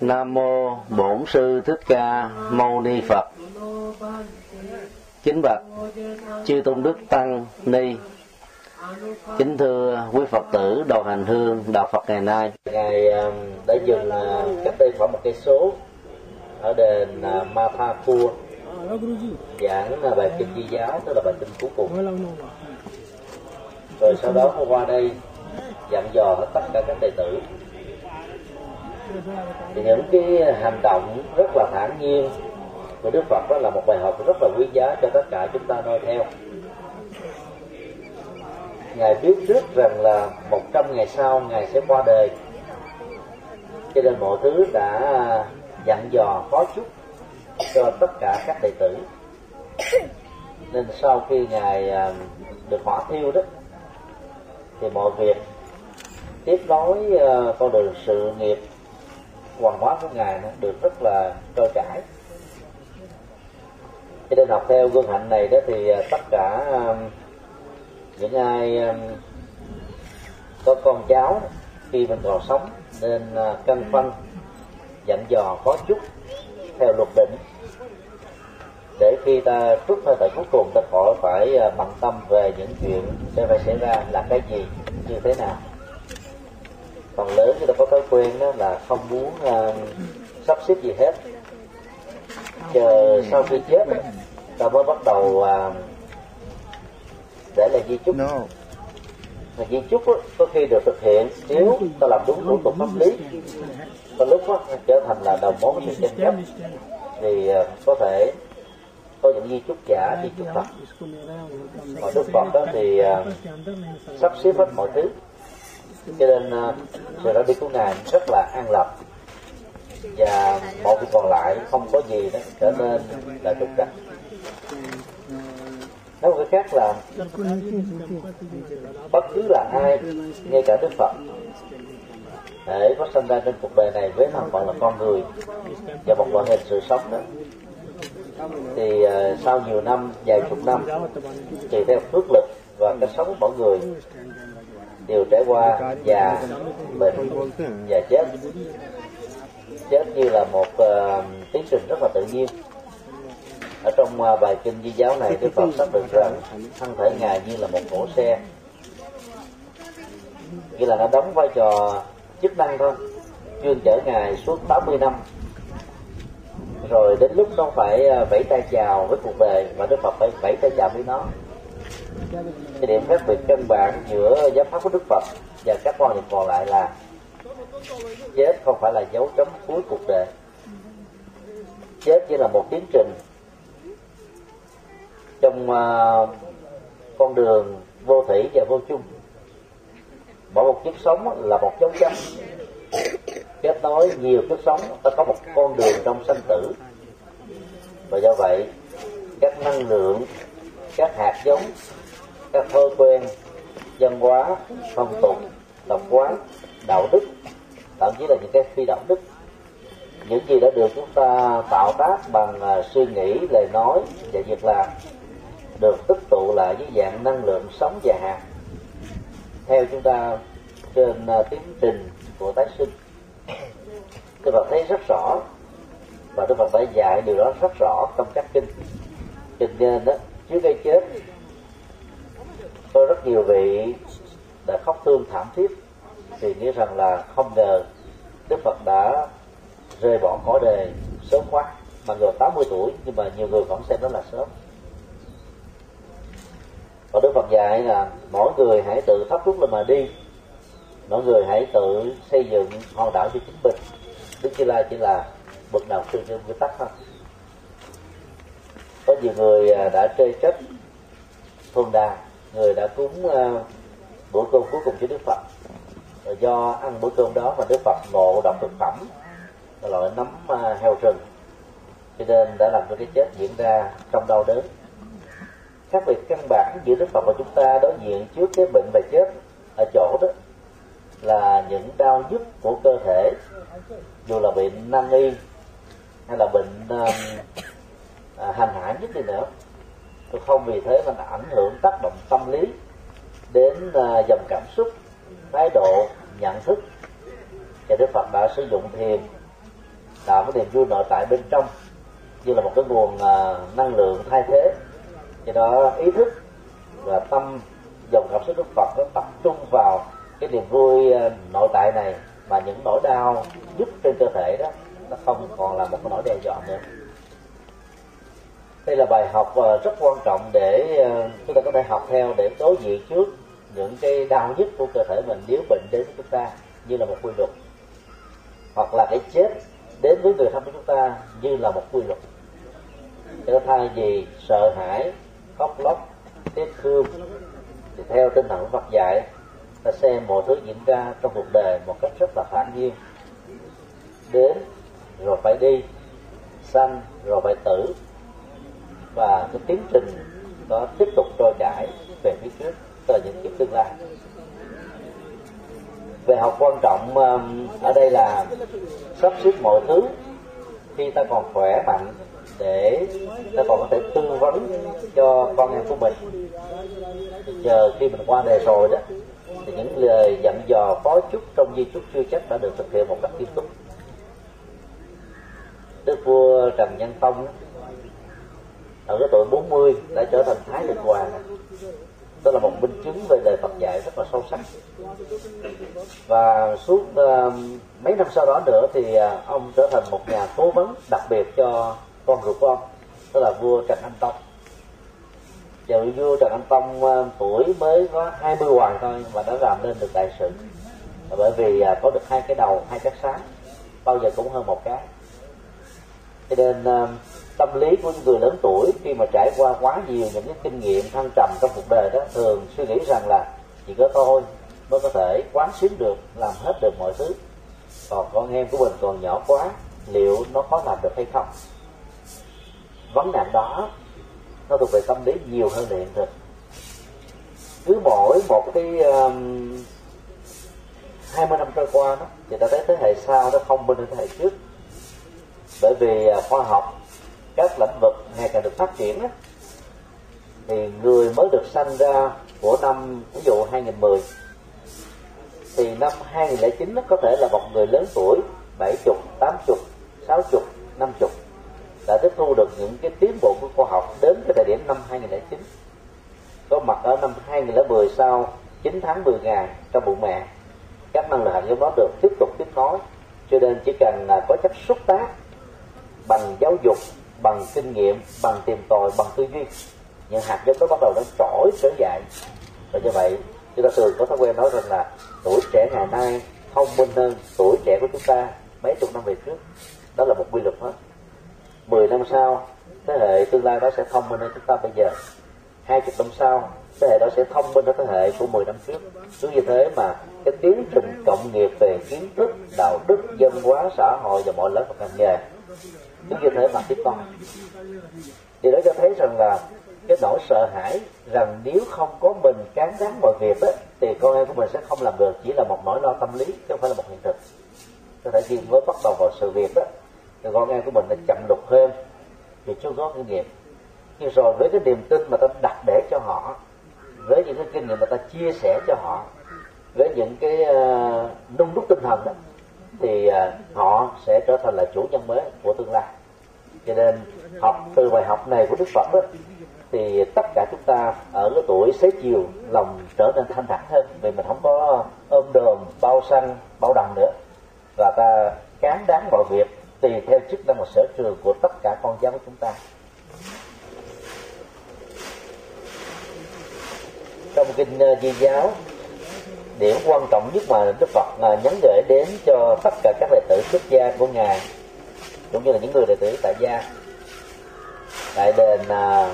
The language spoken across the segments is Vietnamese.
Nam mô Bổn sư Thích Ca Mâu Ni Phật. Kính bạch chư tôn đức tăng ni. Kính thưa quý Phật tử, đầu hành hương, đạo Phật ngày nay. Ngài um, đã dừng à, cách đây khoảng một cây số ở đền à, Ma Pha Mathapur giảng à, bài kinh di giáo, tức là bài kinh cuối cùng rồi sau đó qua đây dặn dò hết tất cả các đệ tử thì những cái hành động rất là thản nhiên của Đức Phật đó là một bài học rất là quý giá cho tất cả chúng ta noi theo. Ngài biết trước rằng là một trăm ngày sau Ngài sẽ qua đời. Cho nên mọi thứ đã dặn dò khó chút cho tất cả các đệ tử. Nên sau khi ngài à, được hỏa thiêu đó, thì mọi việc tiếp nối à, con đường sự nghiệp hoàng hóa của ngài nó được rất là trôi chảy. Cho nên học theo gương hạnh này đó thì à, tất cả à, những ai à, có con cháu khi mình còn sống nên cân phân, dặn dò, có chút theo luật định. Để khi ta rút hơi thở cuối cùng, ta khỏi phải bận tâm về những chuyện sẽ phải xảy ra là cái gì, như thế nào phần lớn chúng ta có thói quen đó là không muốn uh, sắp xếp gì hết. Chờ sau khi chết ta mới bắt đầu uh, để lại di chúc. No. Mà di chúc đó, có khi được thực hiện. Nếu ta làm đúng thủ tục pháp lý có lúc đó, trở thành là đầu mối sự tranh chấp. Thì uh, có thể có những di chúc giả di chúc thật còn đức phật đó thì uh, sắp xếp hết mọi thứ cho nên ờ, người sự ra đi của ngài rất là an lập. Và một việc còn lại không có gì đó trở nên là trục trặc nói một cái khác là bất cứ là ai ngay cả đức phật để có sinh ra trên cuộc đời này với thân phận là con người và một loại hình sự sống đó thì uh, sau nhiều năm vài chục năm tùy theo phước lực và cách sống của mỗi người đều trải qua già bệnh và chết. Chết như là một uh, tiến trình rất là tự nhiên. Ở trong uh, bài kinh di giáo này đức phật xác định rằng thân thể ngài như là một cỗ xe. Nghĩa là nó đóng vai trò chức năng thôi. Chuyên chở ngài suốt 80 năm. Rồi đến lúc nó phải ờ, vẫy tay chào với cuộc đời và đức phật phải vẫy tay chào với nó cái điểm khác biệt căn bản giữa giáo pháp của đức phật và các quan niệm còn lại là chết không phải là dấu chấm cuối cuộc đời. Chết chỉ là một tiến trình. Trong uh, con đường vô thủy và vô chung mỗi một kiếp sống là một dấu chấm. Kết nối nhiều kiếp sống ta có một con đường trong sanh tử. Và do vậy các năng lượng các hạt giống các thói quen văn hóa, phong tục, tập quán, đạo đức, thậm chí là những cái phi đạo đức. Những gì đã được chúng ta tạo tác bằng à, suy nghĩ, lời nói và việc làm được tích tụ lại với dạng năng lượng sống dài hạn theo chúng ta trên à, tiến trình của tái sinh, Đức Phật thấy rất rõ và Đức Phật đã dạy điều đó rất rõ trong các kinh. Cho nên à, đó trước cái chết có rất nhiều vị đã khóc thương thảm thiết thì nghĩ rằng là không ngờ Đức Phật đã rời bỏ cõi đời sớm quá. Mặc dù 80 tuổi, nhưng mà nhiều người vẫn xem đó là sớm. Và Đức Phật dạy là mỗi người hãy tự thắp đuốc lên mà đi. Mỗi người hãy tự xây dựng hòn đảo cho chính mình. Đức như lai chỉ là bậc nào sư trên quy tắc thôi. Có nhiều người à, đã chơi trách thôn đà người đã cúng ờ, uh, bữa cơm cuối cùng cho đức phật. Và do ăn bữa cơm đó mà đức phật ngộ độc thực phẩm loại nấm uh, heo rừng. Cho nên đã làm cho cái chết diễn ra trong đau đớn. Khác biệt căn bản giữa đức phật và chúng ta đối diện trước cái bệnh và chết ở chỗ đó là những đau nhức của cơ thể. Dù là bệnh nan y hay là bệnh uh, à, hành hạ nhất đi nữa không vì thế mà ảnh hưởng tác động tâm lý đến à, dòng cảm xúc, thái độ, nhận thức. Và đức phật đã sử dụng thiền, tạo cái niềm vui nội tại bên trong như là một cái nguồn à, năng lượng thay thế. Do đó ý thức và tâm, dòng cảm xúc đức phật nó tập trung vào cái niềm vui à, nội tại này mà những nỗi đau nhất trên cơ thể đó, nó không còn là một cái nỗi đe dọa nữa đây là bài học ờ, rất quan trọng để ờ, chúng ta có thể học theo để đối diện trước những cái đau nhức của cơ thể mình nếu bệnh đến với chúng ta như là một quy luật. Hoặc là cái chết đến với người thân của chúng ta như là một quy luật. Cho thay vì sợ hãi, khóc lóc, tiếc thương, thì theo tinh thần Phật dạy, ta xem mọi thứ diễn ra trong cuộc đời một cách rất là thản nhiên. Đến rồi phải đi, sanh rồi phải tử và cái tiến trình đó tiếp tục trôi chảy về phía trước tới những kiếp tương lai. Về học quan trọng um, ở đây là sắp xếp mọi thứ khi ta còn khỏe mạnh để ta còn có thể tư vấn cho con em của mình. Chờ khi mình qua đời rồi đó thì những lời dặn dò phó chúc trong di chúc chưa chắc đã được thực hiện một cách nghiêm túc. Đức vua trần nhân tông ở cái tuổi 40 đã trở thành thái thượng hoàng. Đó là một minh chứng về đời Phật dạy rất là sâu sắc. Và suốt uh, mấy năm sau đó nữa thì uh, ông trở thành một nhà cố vấn đặc biệt cho con ruột của ông đó là vua Trần Anh Tông. Và vua Trần Anh Tông uh, tuổi mới có 20 hoàng thôi mà đã làm nên được đại sự. Bởi vì uh, có được hai cái đầu hai cái sáng bao giờ cũng hơn một cái. Cho nên uh, tâm lý của những người lớn tuổi khi mà trải qua quá nhiều những cái kinh nghiệm thăng trầm trong cuộc đời đó thường suy nghĩ rằng là chỉ có tôi mới có thể quán xuyến được làm hết được mọi thứ. Còn con em của mình còn nhỏ quá liệu nó có làm được hay không? Vấn nạn đó nó thuộc về tâm lý nhiều hơn là hiện thực. Cứ mỗi một cái um, 20 năm trôi qua đó thì ta thấy thế hệ sau nó không bên thế hệ trước. Bởi vì à, khoa học các lĩnh vực ngày càng được phát triển thì người mới được sanh ra của năm ví dụ 2010 thì năm 2009 nó có thể là một người lớn tuổi 70, 80, 60, 50 đã tiếp thu được những cái tiến bộ của khoa học đến cái thời điểm năm 2009 có mặt ở năm 2010 sau 9 tháng 10 ngày trong bụng mẹ các năng lượng hạt giống đó được tiếp tục tiếp nối cho nên chỉ cần là có chất xúc tác bằng giáo dục bằng kinh nghiệm, bằng tìm tòi, bằng tư duy. Những hạt giống đó bắt đầu nó trỗi trở dậy. và như vậy, chúng ta thường có thói quen nói rằng là tuổi trẻ ngày nay thông minh hơn tuổi trẻ của chúng ta mấy chục năm về trước. Đó là một quy luật hết mười năm sau, thế hệ tương lai đó sẽ thông minh hơn chúng ta bây giờ. Hai chục năm sau, thế hệ đó sẽ thông minh hơn thế hệ của 10 năm trước. Cứ như thế mà cái tiến trình cộng nghiệp về kiến thức, đạo đức dân hóa, xã hội và mọi lớp và ngành nghề cứ như thế mà tiếp con. Thì đó cho thấy rằng là cái nỗi sợ hãi rằng nếu không có mình cán đáng mọi việc ấy, thì con em của mình sẽ không làm được chỉ là một nỗi lo tâm lý chứ không phải là một hiện thực. Có thể khi mới bắt đầu vào sự việc đó thì con em của mình đã chậm lục hơn vì chưa có kinh nghiệm. Nhưng rồi với cái niềm tin mà ta đặt để cho họ với những cái kinh nghiệm mà ta chia sẻ cho họ với những cái uh, nung đúc tinh thần đó thì à, họ sẽ trở thành là chủ nhân mới của tương lai. Cho nên học từ bài học này của đức phật đó, thì tất cả chúng ta ở cái tuổi xế chiều lòng trở nên thanh thản hơn vì mình không có ôm đồm bao xanh bao đồng nữa. Và ta cán đáng mọi việc tùy theo chức năng và sở trường của tất cả con cháu của chúng ta. Trong kinh à, di giáo điểm quan trọng nhất mà đức phật uh, nhấn gửi đến cho tất cả các đệ tử xuất gia của ngài cũng như là những người đệ tử tại gia tại đền à, uh,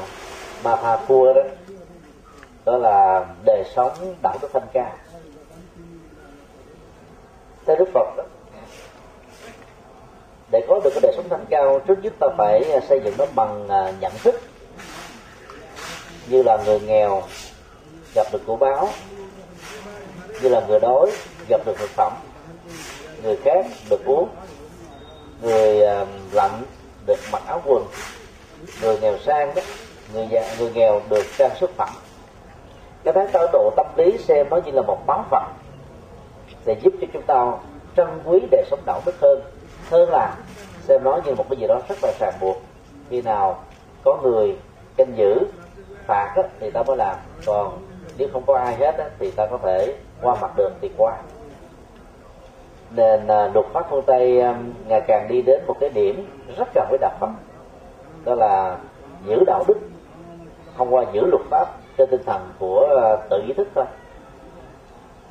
Mathapur đó đó là đời sống đạo đức thanh cao. Theo đức phật đó để có được cái đời sống thanh cao trước nhất ta phải xây dựng nó bằng à, nhận thức. Như là người nghèo gặp được của báo như là người đói gặp được thực phẩm người khác được uống người à, lạnh được mặc áo quần người nghèo sang đó người già người nghèo được trang sức phẩm. Cái thái độ tâm lý xem nó như là một báo vật để giúp cho chúng ta trân quý đời sống đạo đức hơn. Hơn là xem nó như một cái gì đó rất là ràng buộc. Khi nào có người canh giữ phạt á, thì ta mới làm. Còn nếu không có ai hết á, thì ta có thể qua mặt đường thì qua. Nên à, luật pháp phương tây à, ngày càng đi đến một cái điểm rất cần với đạo phật. Đó là giữ đạo đức, thông qua giữ luật pháp trên tinh thần của à, tự ý thức thôi.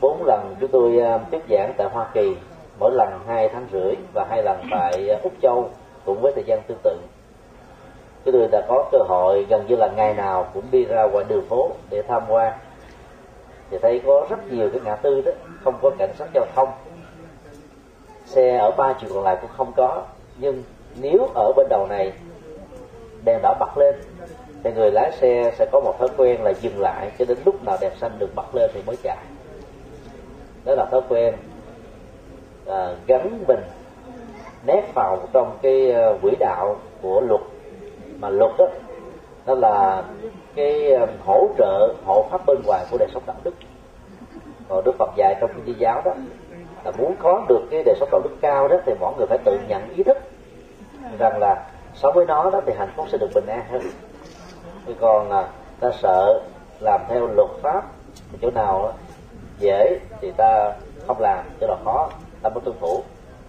Bốn lần chúng tôi tiếp giảng tại hoa kỳ, mỗi lần hai tháng rưỡi và hai lần tại úc châu cũng với thời gian tương tự. Chúng tôi đã có cơ hội gần như là ngày nào cũng đi ra ngoài đường phố để tham quan thì thấy có rất nhiều cái ngã tư đó không có cảnh sát giao thông. Xe ở ba chiều còn lại cũng không có nhưng nếu ở bên đầu này đèn đỏ bật lên thì người lái xe sẽ có một thói quen là dừng lại cho đến lúc nào đèn xanh được bật lên thì mới chạy. Đó là thói quen à, gắn mình nét vào trong cái à, quỹ đạo của luật. Mà luật đó đó là cái um, hỗ trợ, hộ pháp bên ngoài của đời sống đạo đức. Còn đức phật dạy trong kinh di giáo đó, là muốn có được cái đời sống đạo đức cao đó thì mọi người phải tự nhận ý thức rằng là sống với nó đó thì hạnh phúc sẽ được bình an hơn. Thì còn à, ta sợ làm theo luật pháp thì chỗ nào dễ thì ta không làm, chỗ nào khó ta mới tuân thủ.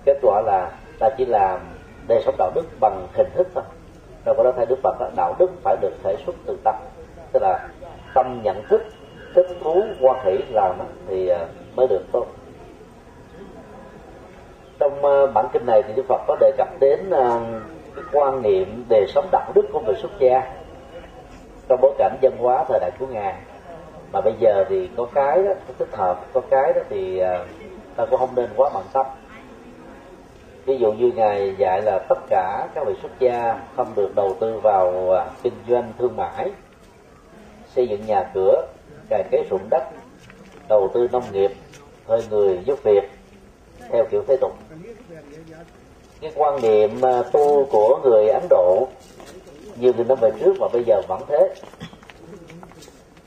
Kết quả là ta chỉ làm đời sống đạo đức bằng hình thức thôi trong đó thay đức phật đó, đạo đức phải được thể xuất từ tâm. Tức là tâm nhận thức thích thú quan hỷ làm thì à, mới được tốt. Trong à, bản kinh này thì đức phật có đề cập đến à, cái quan niệm đề sống đạo đức của người xuất gia. Trong bối cảnh dân hóa thời đại của ngài mà bây giờ thì có cái đó có thích hợp có cái đó thì ta cũng không nên quá bận tâm ví dụ như ngài dạy là tất cả các vị xuất gia không được đầu tư vào à, kinh doanh thương mại, xây dựng nhà cửa, cài kế ruộng đất, đầu tư nông nghiệp, thuê người giúp việc theo kiểu thế tục. Cái quan niệm à, tu của người ấn độ nhiều nghìn năm về trước và bây giờ vẫn thế.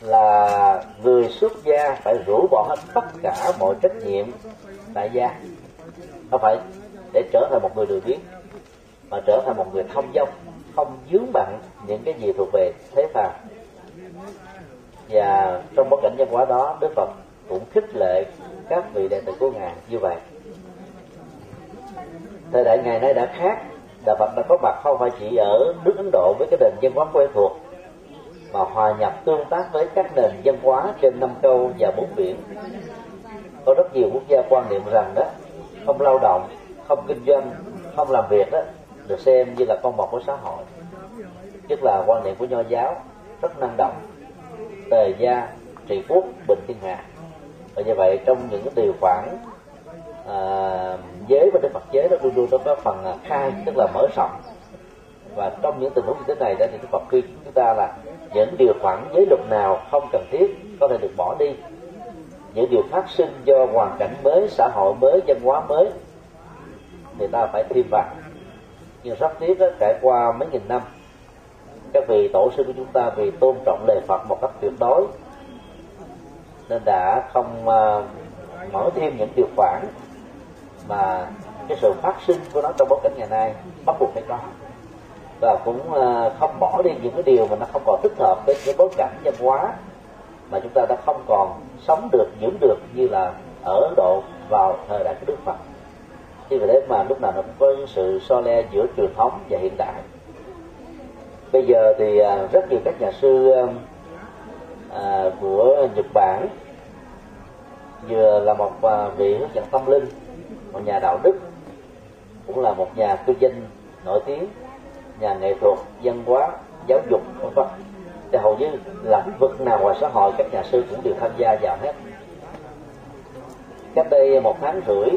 Là người xuất gia phải rũ bỏ hết tất cả mọi trách nhiệm tại gia. Không phải để trở thành một người lười biếng, mà trở thành một người thông dong, không dướng bận những cái gì thuộc về thế phàm. Và trong bối cảnh văn hóa đó, đức phật cũng khích lệ các vị đệ tử của ngài như vậy. Thời đại ngày nay đã khác. Đạo phật đã có mặt không phải chỉ ở nước ấn độ với cái nền văn hóa quen thuộc, mà hòa nhập tương tác với các nền văn hóa trên năm châu và bốn biển. Có rất nhiều quốc gia quan niệm rằng đó, không lao động không kinh doanh không làm việc đó được xem như là con mọt của xã hội. Tức là quan niệm của nho giáo rất năng động tề gia trị quốc bình thiên hạ. Và như vậy trong những cái điều khoản à, giới và đức phật chế đó luôn luôn nó có phần à, khai tức là mở rộng. Và trong những tình huống như thế này đó thì đức phật khuyên chúng ta là những điều khoản giới luật nào không cần thiết có thể được bỏ đi. Những điều phát sinh do hoàn cảnh mới xã hội mới văn hóa mới thì ta phải thêm vào nhưng rất tiếc đó, trải qua mấy nghìn năm các vị tổ sư của chúng ta vì tôn trọng lời Phật một cách tuyệt đối nên đã không uh, mở thêm những điều khoản mà cái sự phát sinh của nó trong bối cảnh ngày nay bắt buộc phải có. Và cũng uh, không bỏ đi những cái điều mà nó không còn thích hợp với cái bối cảnh văn hóa mà chúng ta đã không còn sống được dưỡng được như là ở Ấn Độ vào thời đại của Đức Phật vì thế mà lúc nào nó cũng có sự so le giữa truyền thống và hiện đại. Bây giờ thì à, rất nhiều các nhà sư um, à, của Nhật Bản vừa là một à, vị hướng dẫn tâm linh một nhà đạo đức cũng là một nhà cư dân nổi tiếng nhà nghệ thuật văn hóa giáo dục vân vân thì hầu như là vực nào ngoài xã hội các nhà sư cũng đều tham gia vào hết. Cách đây một tháng rưỡi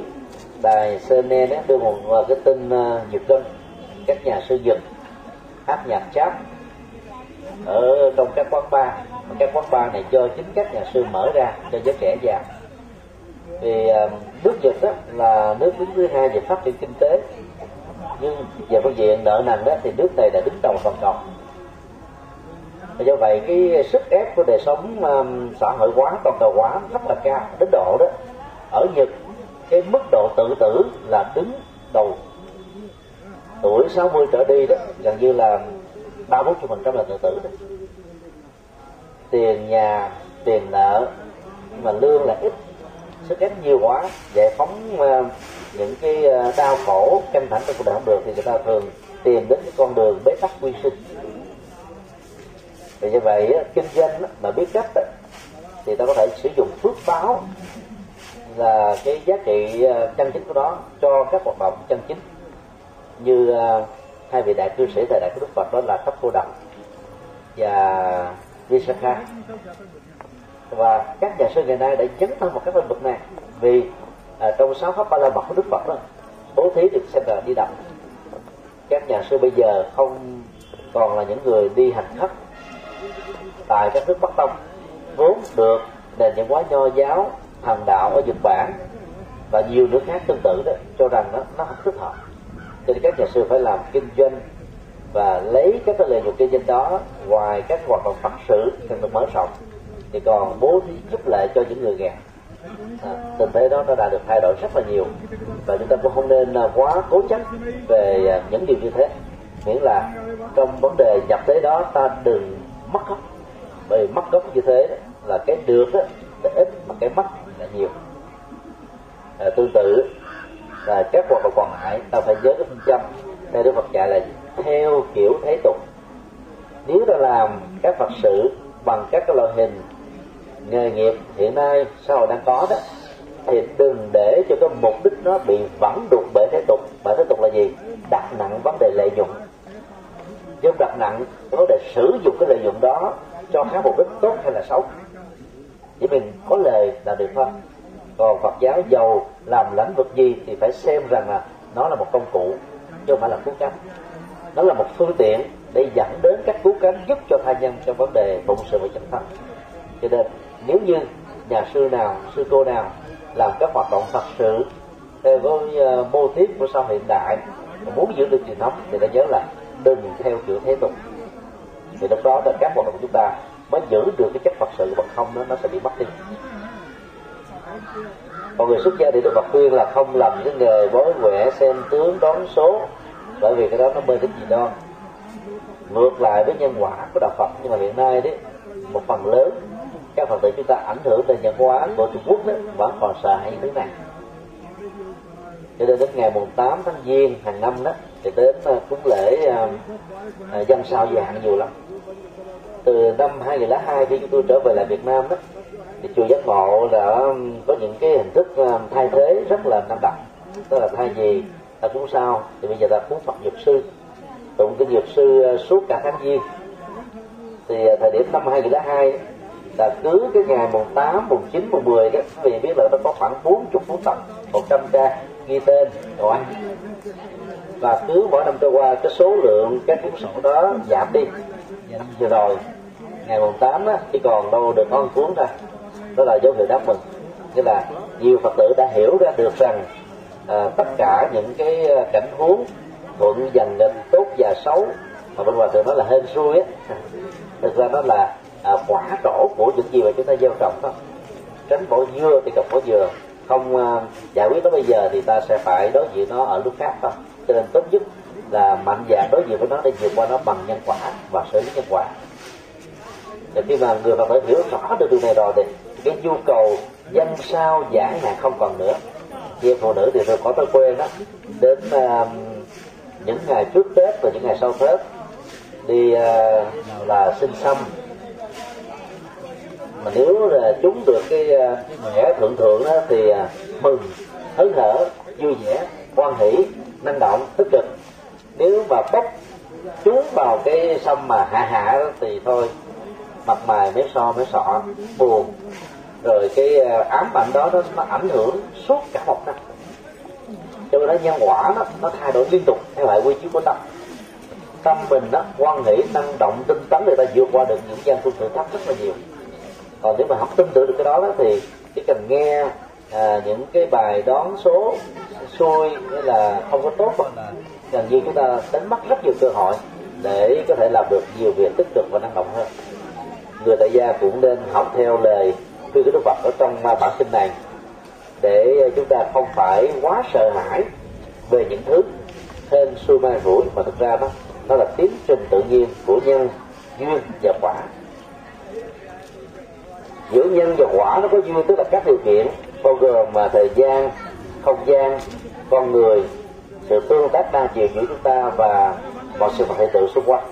đài CNN đưa một à, cái tin uh, Nhật Tân các nhà sư dựng hát nhạc cháp ở trong các quán bar. Các quán bar này do chính các nhà sư mở ra cho giới trẻ già. Vì uh, à, nước Nhật đó là nước đứng thứ hai về phát triển kinh tế. Nhưng về phương diện nợ nần đó thì nước này đã đứng đầu toàn cầu. Và do vậy cái sức ép của đời sống um, xã hội hóa toàn cầu hóa rất là cao đến độ đó. Ở Nhật cái mức độ tự tử là đứng đầu. Tuổi 60 trở đi đó, gần như là ba bốn phần trăm là tự tử đó. tiền nhà, tiền nợ mà lương là ít, sức ép nhiều quá. Giải phóng ờ, những cái ờ, đau khổ, căng thẳng trong cuộc đời không được thì người ta thường tìm đến cái con đường bế tắc quy sinh. Vì như vậy kinh doanh mà biết cách thì ta có thể sử dụng phước báo là cái giá trị ờ, chân chính của nó cho các hoạt động chân chính như ờ, hai vị đại cư sĩ thời đại của đức phật đó là thấp cô đồng và Visakha và các nhà sư ngày nay đã dấn thân vào các lĩnh vực này vì à, trong sáu pháp ba la mật của đức phật đó bố thí được xem là đi đậm các nhà sư bây giờ không còn là những người đi hành khất tại các nước bắc tông vốn được nền văn hóa nho giáo thần đạo ở nhật bản và nhiều nước khác tương tự đó cho rằng nó nó không thích hợp. Cho nên các nhà sư phải làm kinh doanh và lấy các cái lợi nhuận kinh doanh đó ngoài các hoạt động phật sự cần được mở rộng thì còn bố thí giúp lệ cho những người nghèo. À, tình thế đó nó đã được thay đổi rất là nhiều và chúng ta cũng không nên à, quá cố chấp về à, những điều như thế. Miễn là trong vấn đề nhập thế đó ta đừng mất gốc. Bởi vì mất gốc như thế là cái được đó ít mà cái mất là nhiều. À, tương tự là các hoạt động còn lại ta phải nhớ cái phương châm. Theo đức phật dạy là theo kiểu thế tục. Nếu ta làm các phật sự bằng các cái loại hình nghề nghiệp hiện nay xã hội đang có đó thì đừng để cho cái mục đích nó bị vẫn đục bởi thế tục. Bởi thế tục là gì? Đặt nặng vấn đề lợi dụng. Chứ đặt nặng vấn đề sử dụng cái lợi dụng đó cho các mục đích tốt hay là xấu chỉ mình có lời là được thôi còn Phật giáo giàu làm lãnh vực gì thì phải xem rằng là nó là một công cụ chứ không phải là cứu cánh. Nó là một phương tiện để dẫn đến các cứu cánh giúp cho thai nhân trong vấn đề phụng sự và chẳng thân cho nên nếu như nhà sư nào sư cô nào làm các hoạt động thật sự theo với uh, ờ, mô tiếp của sau hiện đại muốn giữ được truyền thống thì đã nhớ là đừng theo kiểu thế tục. Thì lúc đó là các hoạt động của chúng ta mới giữ được cái chất phật sự bằng không nó nó sẽ bị mất đi. Còn người xuất gia thì đức phật khuyên là không làm những nghề bói quẻ xem tướng đoán số. Bởi vì cái đó nó mê tín gì đó ngược lại với nhân quả của đạo phật nhưng mà hiện nay đấy một phần lớn các phật tử chúng ta ảnh hưởng từ nhân hóa của trung quốc đó vẫn còn sợ hãi thứ này. Cho nên đến ngày mùng 8 tháng giêng hàng năm đó thì đến ờ, cúng lễ uh, uh, dân sao dạng nhiều lắm từ năm 2002 khi chúng tôi trở về lại Việt Nam đó thì chùa giác ngộ đã có um, những cái hình thức um, thay thế rất là năng động. Tức là thay vì ta cúng sao thì bây giờ ta cúng Phật Dược Sư tụng kinh Dược Sư uh, suốt cả tháng giêng. Thì uh, thời điểm năm 2002 là cứ cái ngày mùng 8, mùng 9, mùng 10 đó vì biết là nó có khoảng 40 cuốn tập 100 ca ghi tên gọi và cứ mỗi năm trôi qua cái số lượng các cuốn sổ đó giảm đi. Vừa rồi ngày mùng 8 á, chỉ còn đâu được con cuốn thôi. Đó là dấu hiệu đáng mừng nghĩa là nhiều phật tử đã hiểu ra được rằng à, tất cả những cái à, cảnh huống thuận dần nghịch tốt và xấu mà bên ngoài thường nói là hên xui á. Thực ra nó là à, quả trổ của những gì mà chúng ta gieo trồng đó, tránh bỏ dưa thì gặp bỏ dừa. Không à, giải quyết nó bây giờ thì ta sẽ phải đối diện nó ở lúc khác thôi. Cho nên tốt nhất là mạnh dạn đối diện với nó để vượt qua nó bằng nhân quả và xử lý nhân quả và khi mà người phật tử hiểu rõ được điều này rồi thì cái nhu cầu dân sao giải nạn không còn nữa. Chị phụ nữ thì thường có thói quen đó đến uh, những ngày trước tết và những ngày sau tết đi uh, là sinh xăm. Mà nếu là chúng được cái uh, vẻ thượng thượng đó, thì uh, mừng hớn hở vui vẻ quan hỷ năng động tích cực. Nếu mà bốc chúng vào cái sông mà hạ hạ đó, thì thôi mặt mày mấy so mấy sọ buồn. Rồi cái à, ám ảnh đó nó, nó ảnh hưởng suốt cả một năm. Cho nên nhân quả nó, nó thay đổi liên tục theo hệ quy chiếu của tâm. Tâm mình đó quan nghĩ năng động tinh tấn người ta vượt qua được những gian phương thử thách rất là nhiều. Còn nếu mà không tin tưởng được cái đó, đó thì chỉ cần nghe à, những cái bài đoán số xui hay là không có tốt hoặc là gần như chúng ta đánh mất rất nhiều cơ hội để có thể làm được nhiều việc tích cực và năng động hơn người tại gia cũng nên học theo lời khuyên của đức phật ở trong bản kinh này. Để chúng ta không phải quá sợ hãi về những thứ hên xui mai rủi, mà thực ra đó, nó là tiến trình tự nhiên của nhân, duyên và quả. Giữa nhân và quả nó có duyên, tức là các điều kiện, bao gồm mà thời gian, không gian, con người, sự tương tác đa chiều giữa chúng ta và mọi sự vật hiện tượng xung quanh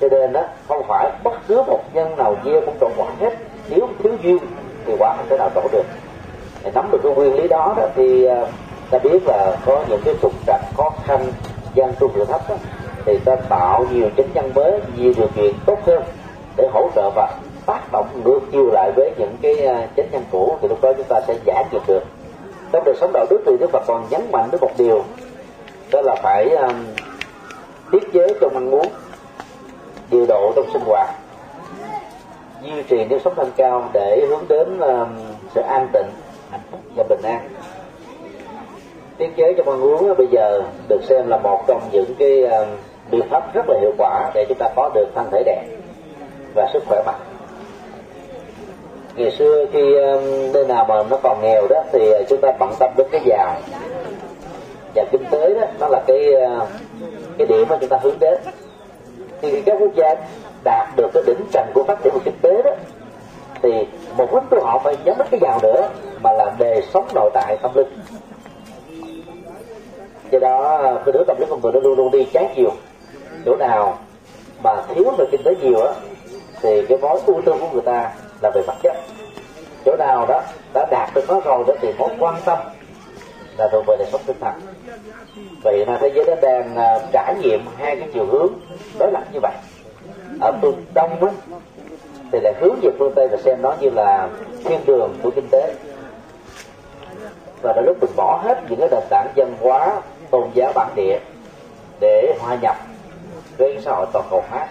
cho nên đó không phải bất cứ một nhân nào gieo cũng trộn quả hết. Nếu thiếu duyên thì quả không thể nào trổ được. Để nắm được cái nguyên lý đó, đó thì à, ta biết là có những cái trục trặc khó khăn gian trung lượng thấp đó, thì ta tạo nhiều chính nhân mới nhiều điều kiện tốt hơn để hỗ trợ và tác động ngược chiều lại với những cái chính chánh nhân cũ thì lúc đó chúng ta sẽ giải quyết được. Trong đời sống đạo đức thì đức phật còn nhấn mạnh đến một điều đó là phải um, tiết chế trong ăn uống điều độ trong sinh hoạt. Duy trì nếp sống thanh cao để hướng đến um, sự an tịnh hạnh phúc và bình an. Tiết chế trong ăn uống bây giờ được xem là một trong những cái um, biện pháp rất là hiệu quả để chúng ta có được thân thể đẹp và sức khỏe mạnh. Ngày xưa khi um, nơi nào mà nó còn nghèo đó thì chúng ta bận tâm đến cái giàu. Và kinh tế đó nó là cái uh, cái điểm mà chúng ta hướng đến thì các quốc gia đạt được cái đỉnh trần của phát triển của kinh tế đó, thì một lúc của họ phải nhắm đến cái giàu nữa, mà là đề sống nội tại tâm linh. Do đó, cái đứa tâm lý con người nó luôn luôn đi trái chiều. Chỗ nào mà thiếu về kinh tế nhiều á, thì cái mối ưu tư của người ta là về vật chất. Chỗ nào đó đã đạt được nó rồi đó thì mối quan tâm là thuộc về đời sống tinh thần. Vậy là thế giới nó đang à, trải nghiệm hai cái chiều hướng đối lập như vậy. Ở phương đông đó, thì lại hướng về phương tây và xem nó như là thiên đường của kinh tế. Và đã lúc mình bỏ hết những cái nền tảng văn hóa tôn giáo bản địa để hòa nhập với xã hội toàn cầu khác.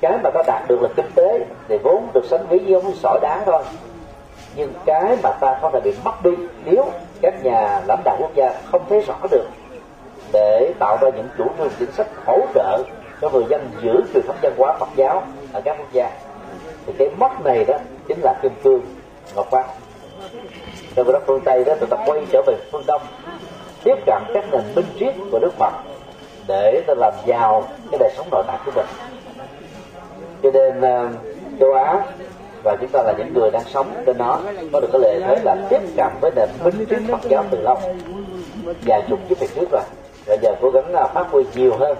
Cái mà ta đạt được là kinh tế thì vốn được sánh ví như sỏi đá thôi nhưng cái mà ta có thể bị mất đi nếu các nhà lãnh đạo quốc gia không thấy rõ được để tạo ra những chủ trương chính sách hỗ trợ cho người dân giữ truyền thống văn hóa Phật giáo ở các quốc gia, thì cái mất này đó chính là kim cương ngọc quan trong đất phương tây đó tụi ta quay trở về phương đông, tiếp cận các nền minh triết của nước phật để ta làm giàu cái đời sống nội tại của mình. Cho nên ờ, châu á và chúng ta là những người đang sống trên nó có được cái lợi thế là tiếp cận với nền minh triết Phật giáo từ lâu. Vài chục kiếp về trước rồi. Bây giờ cố gắng là phát huy nhiều hơn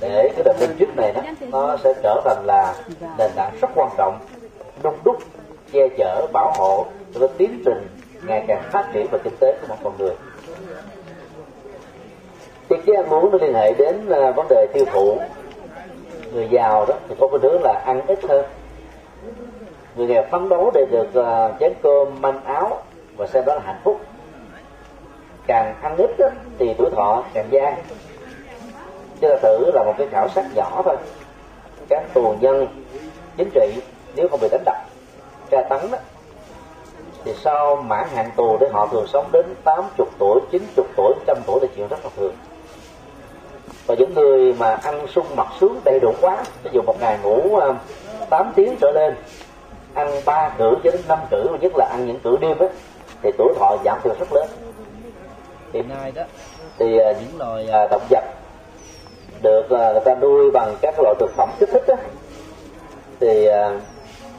để cái nền minh triết này đó, nó sẽ trở thành là nền tảng rất quan trọng đông đúc che chở bảo hộ cho cái tiến trình ngày càng phát triển về kinh tế của một con người. Thì cái ăn uống nó liên hệ đến à, vấn đề tiêu thụ người giàu đó thì có cái đứa là ăn ít hơn người nghèo phấn đấu để được uh, chén cơm manh áo và xem đó là hạnh phúc. Càng ăn ít đó, thì tuổi thọ càng dài. chứ là tử là một cái khảo sát nhỏ thôi. Các tù nhân chính trị nếu không bị đánh đập tra tấn đó, thì sau mãn hạn tù để họ thường sống đến 80 tuổi, 90 tuổi, trăm tuổi là chuyện rất là thường. Và những người mà ăn sung mặc sướng đầy đủ quá ví dụ một ngày ngủ ờ, 8 tiếng trở lên ăn ba cử cho đến năm cử nhất là ăn những cử đêm á thì tuổi thọ giảm thiểu rất lớn. Hiện nay đó thì à, những loài à, động vật được người ta nuôi bằng các loại thực phẩm kích thích á thì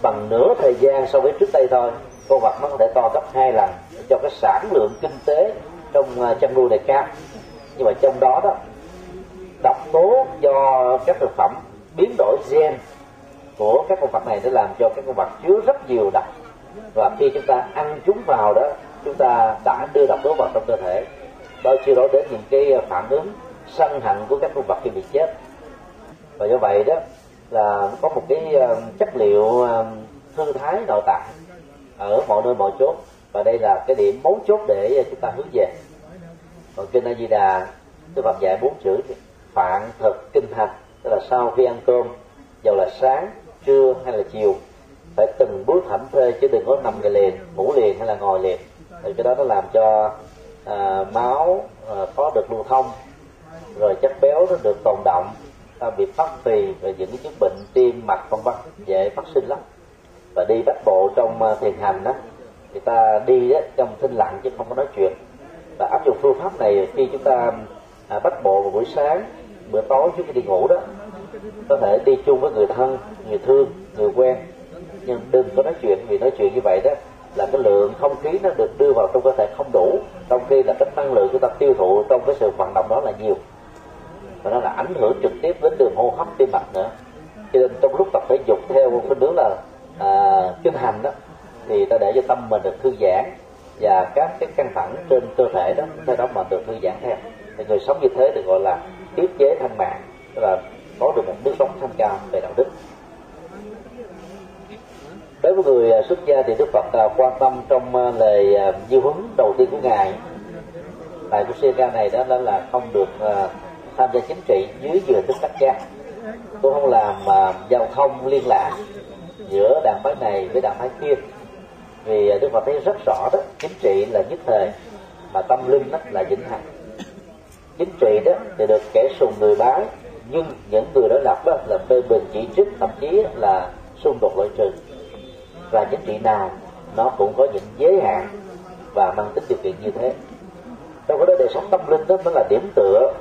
bằng nửa thời gian so với trước đây thôi con vật nó có thể to gấp hai lần cho cái sản lượng kinh tế trong chăn nuôi này cao. Nhưng mà trong đó đó độc tố do các thực phẩm biến đổi gen của các con vật này để làm cho các con vật chứa rất nhiều độc và khi chúng ta ăn chúng vào đó, chúng ta đã đưa độc tố vào trong cơ thể. Đó chưa nói đến những cái phản ứng sân hận của các con vật khi bị chết. Và do vậy đó là có một cái ờ, chất liệu ờ, thư thái nội tại ở mọi nơi mọi chốt và đây là cái điểm mấu chốt để chúng ta hướng về. Còn kinh A Di Đà tôi Phật dạy bốn chữ phạn thực kinh hành tức là sau khi ăn cơm, dầu là sáng trưa hay là chiều. Phải từng bước thảnh thơi chứ đừng có nằm cái liền ngủ liền hay là ngồi liền. Thì cái đó nó làm cho à, máu à, có được lưu thông. Rồi chất béo nó được tồn động ta bị phát phì và những cái chứng bệnh tim mạch vân vân dễ phát sinh lắm. Và đi bắt bộ trong uh, thiền hành đó thì ta đi đó, trong thinh lặng chứ không có nói chuyện. Và áp dụng phương pháp này khi chúng ta à, bắt bộ vào buổi sáng bữa tối trước khi đi ngủ đó có thể đi chung với người thân người thương người quen. Nhưng đừng có nói chuyện vì nói chuyện như vậy đó là cái lượng không khí nó được đưa vào trong cơ thể không đủ. Trong khi là cái năng lượng chúng ta tiêu thụ trong cái sự vận động đó là nhiều. Và nó là ảnh hưởng trực tiếp đến đường hô hấp tim mạch nữa. Cho nên trong lúc tập thể dục theo một cái hướng là à, kinh hành đó thì ta để cho tâm mình được thư giãn và các cái căng thẳng trên cơ thể đó theo đó mà được thư giãn theo. Thì người sống như thế được gọi là tiết chế thanh mạng tức là có được một nước sống thanh cao về đạo đức. Đối với người à, xuất gia thì đức phật à, quan tâm trong à, lời di huấn đầu tiên của ngài. Tại của sư ca này đó là không được tham gia chính trị dưới vừa thức tách gia tôi không làm giao thông liên lạc giữa đảng phái này với đảng phái kia. Vì đức phật thấy rất rõ đó, chính trị là nhất thời, mà tâm linh đó là vĩnh hằng. Chính trị đó thì được kẻ sùng người bái nhưng những người đối lập đó là phê bình chỉ trích, thậm chí là xung đột loại trừ. Và chính trị nào nó cũng có những giới hạn và mang tính điều kiện như thế. Trong cái đó đời sống tâm linh đó mới là điểm tựa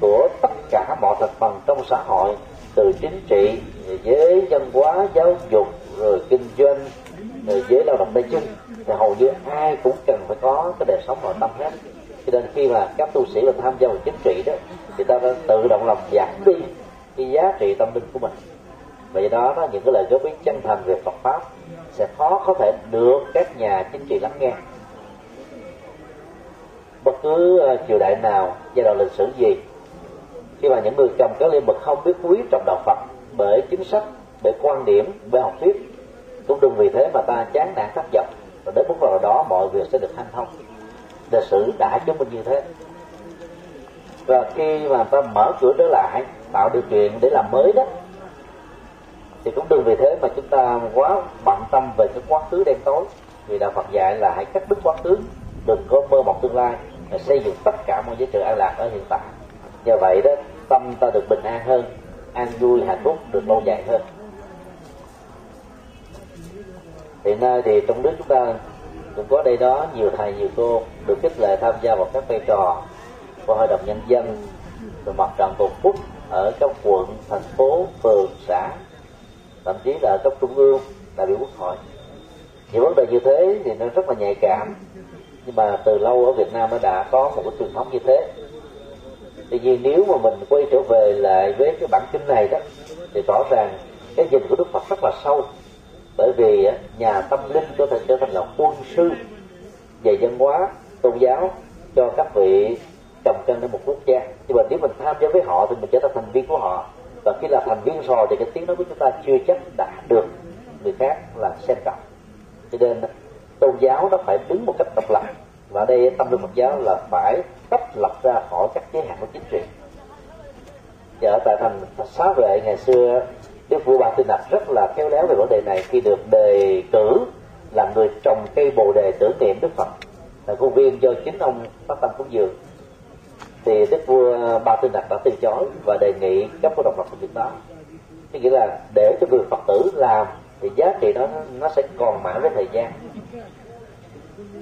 của tất cả mọi thành phần trong xã hội, từ chính trị, giới văn hóa, giáo dục, rồi kinh doanh, rồi giới lao động tay chân thì hầu như ai cũng cần phải có cái đời sống nội tâm hết cho nên khi mà các tu sĩ mà tham gia vào chính trị đó, thì ta đã tự động lòng giảm đi cái giá trị tâm linh của mình. Vậy đó đó, những cái lời góp ý chân thành về Phật pháp sẽ khó có thể được các nhà chính trị lắng nghe. Bất cứ ờ, triều đại nào, giai đoạn lịch sử gì, khi mà những người cầm cái liên mực không biết quý trọng đạo Phật bởi chính sách, bởi quan điểm, bởi học thuyết, cũng đừng vì thế mà ta chán nản thất vọng. Và đến mức nào đó, mọi việc sẽ được hanh thông lịch sử đã chứng minh như thế. Và khi mà ta mở cửa trở lại, tạo điều kiện để làm mới đó, thì cũng đừng vì thế mà chúng ta quá bận tâm về cái quá khứ đen tối. Vì đạo Phật dạy là hãy cắt đứt quá khứ, đừng có mơ mộng tương lai, mà xây dựng tất cả mọi giá trị an lạc ở hiện tại. Do vậy đó, tâm ta được bình an hơn, an vui, hạnh phúc được lâu dài hơn. Hiện nay thì trong nước chúng ta cũng có đây đó, nhiều thầy, nhiều cô được khích lệ tham gia vào các vai trò của hội đồng nhân dân, rồi mặt trận tổ quốc ở các quận, thành phố, phường, xã, thậm chí là cấp trung ương, đại biểu quốc hội. Những vấn đề như thế thì nó rất là nhạy cảm, nhưng mà từ lâu ở Việt Nam nó đã có một cái truyền thống như thế. Tuy nhiên nếu mà mình quay trở về lại với cái bản kinh này đó, thì rõ ràng cái nhìn của Đức Phật rất là sâu bởi vì nhà tâm linh có thể trở thành là quân sư về văn hóa, tôn giáo cho các vị cầm cân ở một quốc gia. Nhưng mà nếu mình tham gia với họ thì mình trở thành thành viên của họ. Và khi là thành viên rồi thì cái tiếng nói của chúng ta chưa chắc đã được người khác là xem trọng. Cho nên tôn giáo nó phải đứng một cách độc lập. Và đây tâm linh Phật giáo là phải tách lập ra khỏi các giới hạn của chính trị. Và ở tại thành xá vệ ngày xưa Đức vua Ba Tư Nặc rất là khéo léo về vấn đề này khi được đề cử là người trồng cây bồ đề tưởng niệm Đức Phật. Là công viên do chính ông phát tâm cúng dường. Thì đức vua ba tư nặc đã từ chối và đề nghị cấp của độc lập của việc đó. Có nghĩa là để cho người phật tử làm thì giá trị đó nó sẽ còn mãi với thời gian.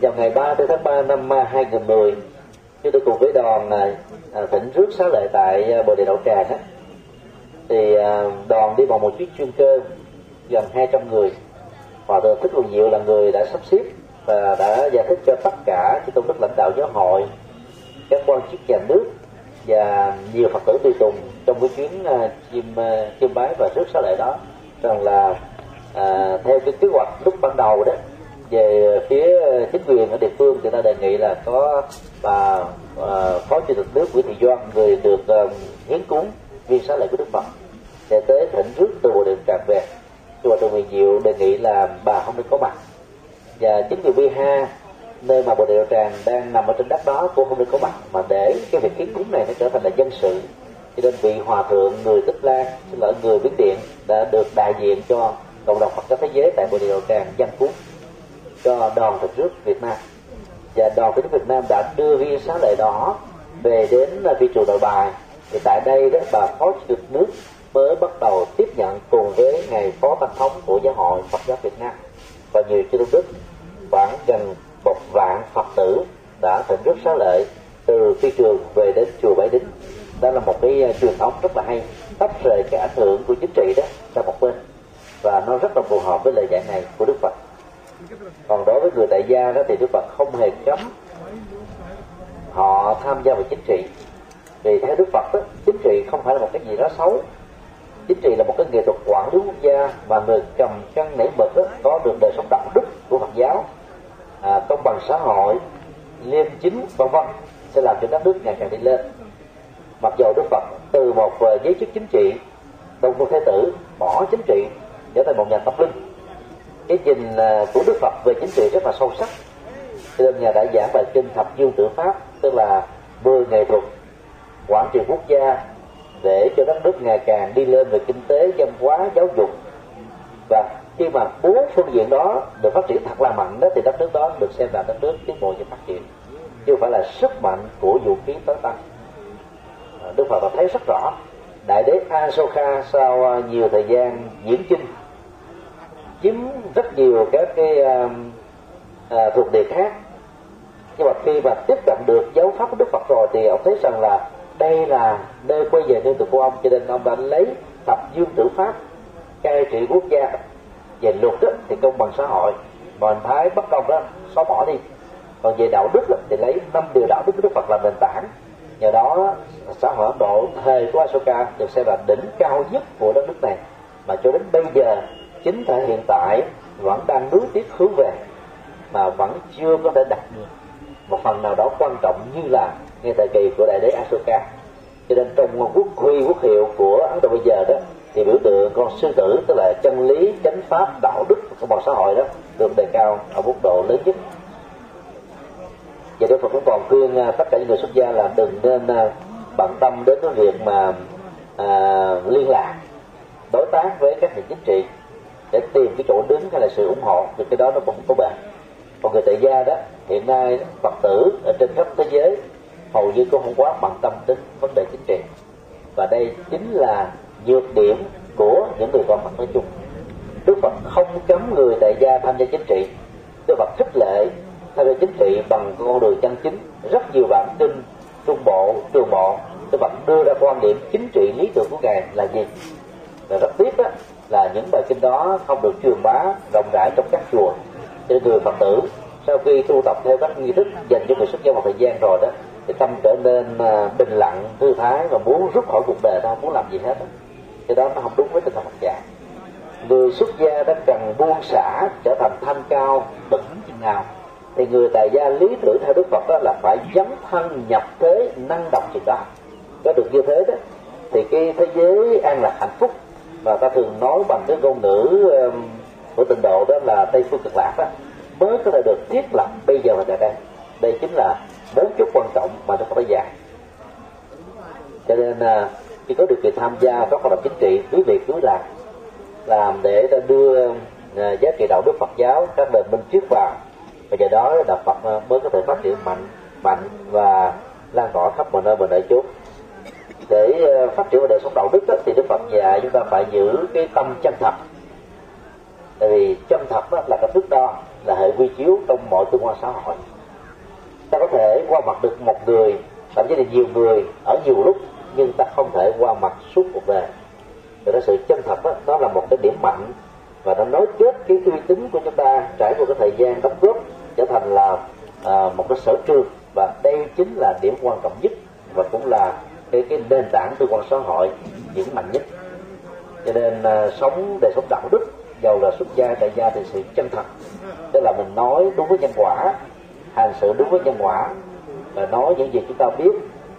Vào ngày 3 tháng 3 năm 2010 chúng tôi cùng với đoàn à, à, thỉnh rước xá lệ tại à, bồ đề đậu tràng á thì à, đoàn đi bằng một chiếc chuyên cơ gần 200 người. Hòa thượng thích luận diệu là người đã sắp xếp và đã giải thích cho tất cả chư tôn đức lãnh đạo giáo hội các quan chức nhà nước và nhiều phật tử tùy tùng trong cái chuyến uh, chiêm uh, chiêm bái và rước xá lệ đó rằng là uh, theo cái kế hoạch lúc ban đầu đó về phía chính quyền ở địa phương thì ta đề nghị là có bà uh, phó chủ tịch nước nguyễn thị doan người được uh, hiến cúng viên xá lệ của đức phật? Sẽ tới thỉnh rước từ bộ điện tràng về nhưng mà từ Nguyễn Diệu đề nghị là bà không nên có mặt. Và chính vì Vi Ha, nơi mà bồ đề đạo tràng đang nằm ở trên đất đó, cũng không được có mặt, mà để cái việc kiến cúng này nó trở thành là dân sự. Cho nên vị hòa thượng người tích lan xin lỗi, người biến điện đã được đại diện cho cộng đồng phật giáo thế giới tại bồ đề đạo tràng dân cúng cho đoàn thực rước việt nam. Và đoàn thực rước việt nam đã đưa viên xá lệ đó về đến phi trường nội bài thì tại đây đó bà phó chủ tịch nước mới bắt đầu tiếp nhận cùng với ngày phó tăng thống của giáo hội phật giáo việt nam. Và nhiều chư tôn đức khoảng gần một vạn phật tử đã thỉnh rất xá lợi từ phi trường về đến chùa Bái Đính. Đó là một cái ờ, truyền thống rất là hay, tách rời cái ảnh hưởng của chính trị đó ra một bên. Và nó rất là phù hợp với lời dạy này của Đức Phật. Còn đối với người đại gia đó thì Đức Phật không hề cấm họ tham gia vào chính trị vì theo Đức Phật đó, chính trị không phải là một cái gì đó xấu. Chính trị là một cái nghệ thuật quản lý quốc gia và người cầm cân nảy mực đó, có được đời sống đạo đức của Phật giáo à, công bằng xã hội liêm chính vân vân sẽ làm cho đất nước ngày càng đi lên. Mặc dù Đức Phật từ một giới chức chính trị Đông Phương Thế Tử bỏ chính trị trở thành một nhà tâm linh. Cái nhìn à, của Đức Phật về chính trị rất là sâu sắc. Cho nên nhà đã giảng bài kinh thập dương tự pháp tức là 10 nghệ thuật quản trị quốc gia để cho đất nước ngày càng đi lên về kinh tế văn hóa giáo dục. Và khi mà bốn phương diện đó được phát triển thật là mạnh đó thì đất nước đó được xem là đất nước tiến bộ và phát triển. Chứ không phải là sức mạnh của vũ khí tấn tăng ờ, đức phật đã thấy rất rõ đại đế asoka sau ờ, nhiều thời gian diễn chinh chiếm rất nhiều các cái uh, uh, thuộc địa khác. Nhưng mà khi mà tiếp cận được giáo pháp của đức phật rồi thì ông thấy rằng là đây là nơi quay về nơi tục của ông cho nên ông đã lấy thập dương tử pháp cai trị quốc gia. Về luật đó, thì công bằng xã hội mà thái bất công đó xóa bỏ đi. Còn về đạo đức đó, thì lấy năm điều đạo đức của đức phật làm nền tảng. Nhờ đó xã hội ấn độ thời của asoka được xem là đỉnh cao nhất của đất nước này. Mà cho đến bây giờ chính thể hiện tại vẫn đang nuối tiếc hướng về mà vẫn chưa có thể đạt được một phần nào đó quan trọng như là ngay thời kỳ của đại đế Asoka cho nên trong quốc huy quốc hiệu của Ấn Độ bây giờ đó thì biểu tượng con sư tử tức là chân lý chánh pháp đạo đức của một xã hội đó được đề cao ở mức độ lớn nhất. Và Đức Phật cũng còn khuyên à, tất cả những người xuất gia là đừng nên à, bận tâm đến cái việc mà à, liên lạc đối tác với các nền chính trị để tìm cái chỗ đứng hay là sự ủng hộ thì cái đó nó cũng có bền. Còn người tại gia đó hiện nay phật tử ở trên khắp thế giới hầu như cũng không quá bận tâm đến vấn đề chính trị. Và đây chính là nhược điểm của những người con Phật nói chung. Đức Phật không cấm người tại gia tham gia chính trị. Đức Phật khích lệ tham gia chính trị bằng con đường chân chính. Rất nhiều bản tin trung bộ, trường bộ, Đức Phật đưa ra quan điểm chính trị lý tưởng của ngài là gì? Và rất tiếc đó là những bài kinh đó không được truyền bá rộng rãi trong các chùa. Cho người Phật tử, sau khi tu tập theo các nghi thức dành cho người xuất gia một thời gian rồi đó thì tâm trở nên à, bình lặng, thư thái và muốn rút khỏi cuộc đời không muốn làm gì hết đó. cái đó nó không đúng với tinh thần Phật dạy. Người xuất gia đã cần buông xả, trở thành thanh cao bậc chừng nào, thì người tài gia lý tưởng theo đức phật đó là phải dấn thân nhập thế, năng động chừng đó. Có được như thế đó, thì cái thế giới an lạc hạnh phúc và ta thường nói bằng cái ngôn ngữ của tịnh độ đó là tây phương cực lạc đó, mới có thể được thiết lập bây giờ và tại đây. Đây chính là bốn chút quan trọng mà nó có thể dạy cho nên à, khi có điều kiện tham gia các hoạt động chính trị cứ việc cứ làm làm để ta đưa à, giá trị đạo đức Phật giáo các nền minh trước vào và do đó đạo Phật à, mới có thể phát triển mạnh mạnh và lan tỏa khắp mọi nơi mọi nơi chốn để phát triển đời sống đạo đức đó, thì Đức Phật dạy chúng ta phải giữ cái tâm chân thật. Tại vì chân thật đó là cái thước đo là hệ quy chiếu trong mọi tương quan xã hội ta có thể qua mặt được một người thậm chí là nhiều người ở nhiều lúc nhưng ta không thể qua mặt suốt cuộc đời. Và đó sự chân thật đó, đó là một cái điểm mạnh và nó nối kết cái uy tín của chúng ta trải qua cái thời gian đóng góp trở thành là à, một cái sở trường và đây chính là điểm quan trọng nhất và cũng là cái cái nền tảng tư quan xã hội vững mạnh nhất. Cho nên à, sống đời sống đạo đức giàu là xuất gia tại gia thì sự chân thật tức là mình nói đúng với nhân quả hành sự đúng với nhân quả. Và nói những gì chúng ta biết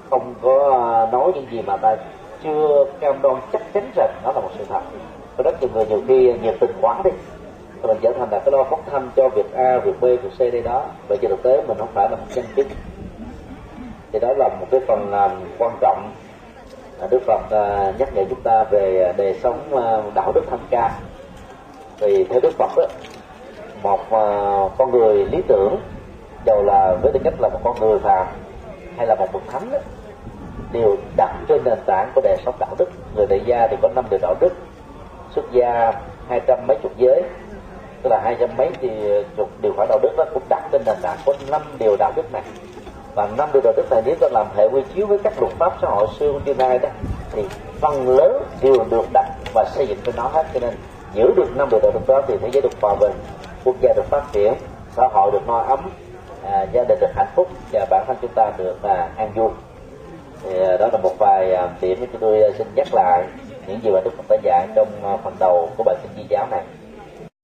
không có à, nói những gì mà ta chưa cam đoan chắc chắn rằng nó là một sự thật. Có rất nhiều người nhiều khi nhiệt tình quá đi mình trở thành là cái lo phóng thanh cho việc A, việc B, việc C đây đó. Vậy trên thực tế mình không phải là một chân chính. Thì đó là một cái phần làm quan trọng Đức Phật à, nhắc nhở chúng ta về đời sống à, đạo đức thanh ca. Thì theo Đức Phật đó, một con người lý tưởng dầu là với tư cách là một con người phàm hay là một bậc thánh đó, đều đặt trên nền tảng của đời sống đạo đức. Người đại gia thì có năm điều đạo đức. Xuất gia hai trăm mấy chục giới tức là hai trăm mấy thì chục điều khoản đạo đức đó cũng đặt trên nền tảng có năm điều đạo đức này. Và năm điều đạo đức này nếu ta làm hệ quy chiếu với các luật pháp xã hội xưa của tương lai đó thì phần lớn đều được đặt và xây dựng trên nó hết. Cho nên giữ được năm điều đạo đức đó thì thế giới được hòa bình quốc gia được phát triển xã hội được no ấm à, gia đình được hạnh phúc và bản thân chúng ta được à, an vui. Thì à, đó là một vài à, điểm mà chúng tôi à, xin nhắc lại những gì mà đức phật đã dạy trong à, phần đầu của bài kinh di giáo này.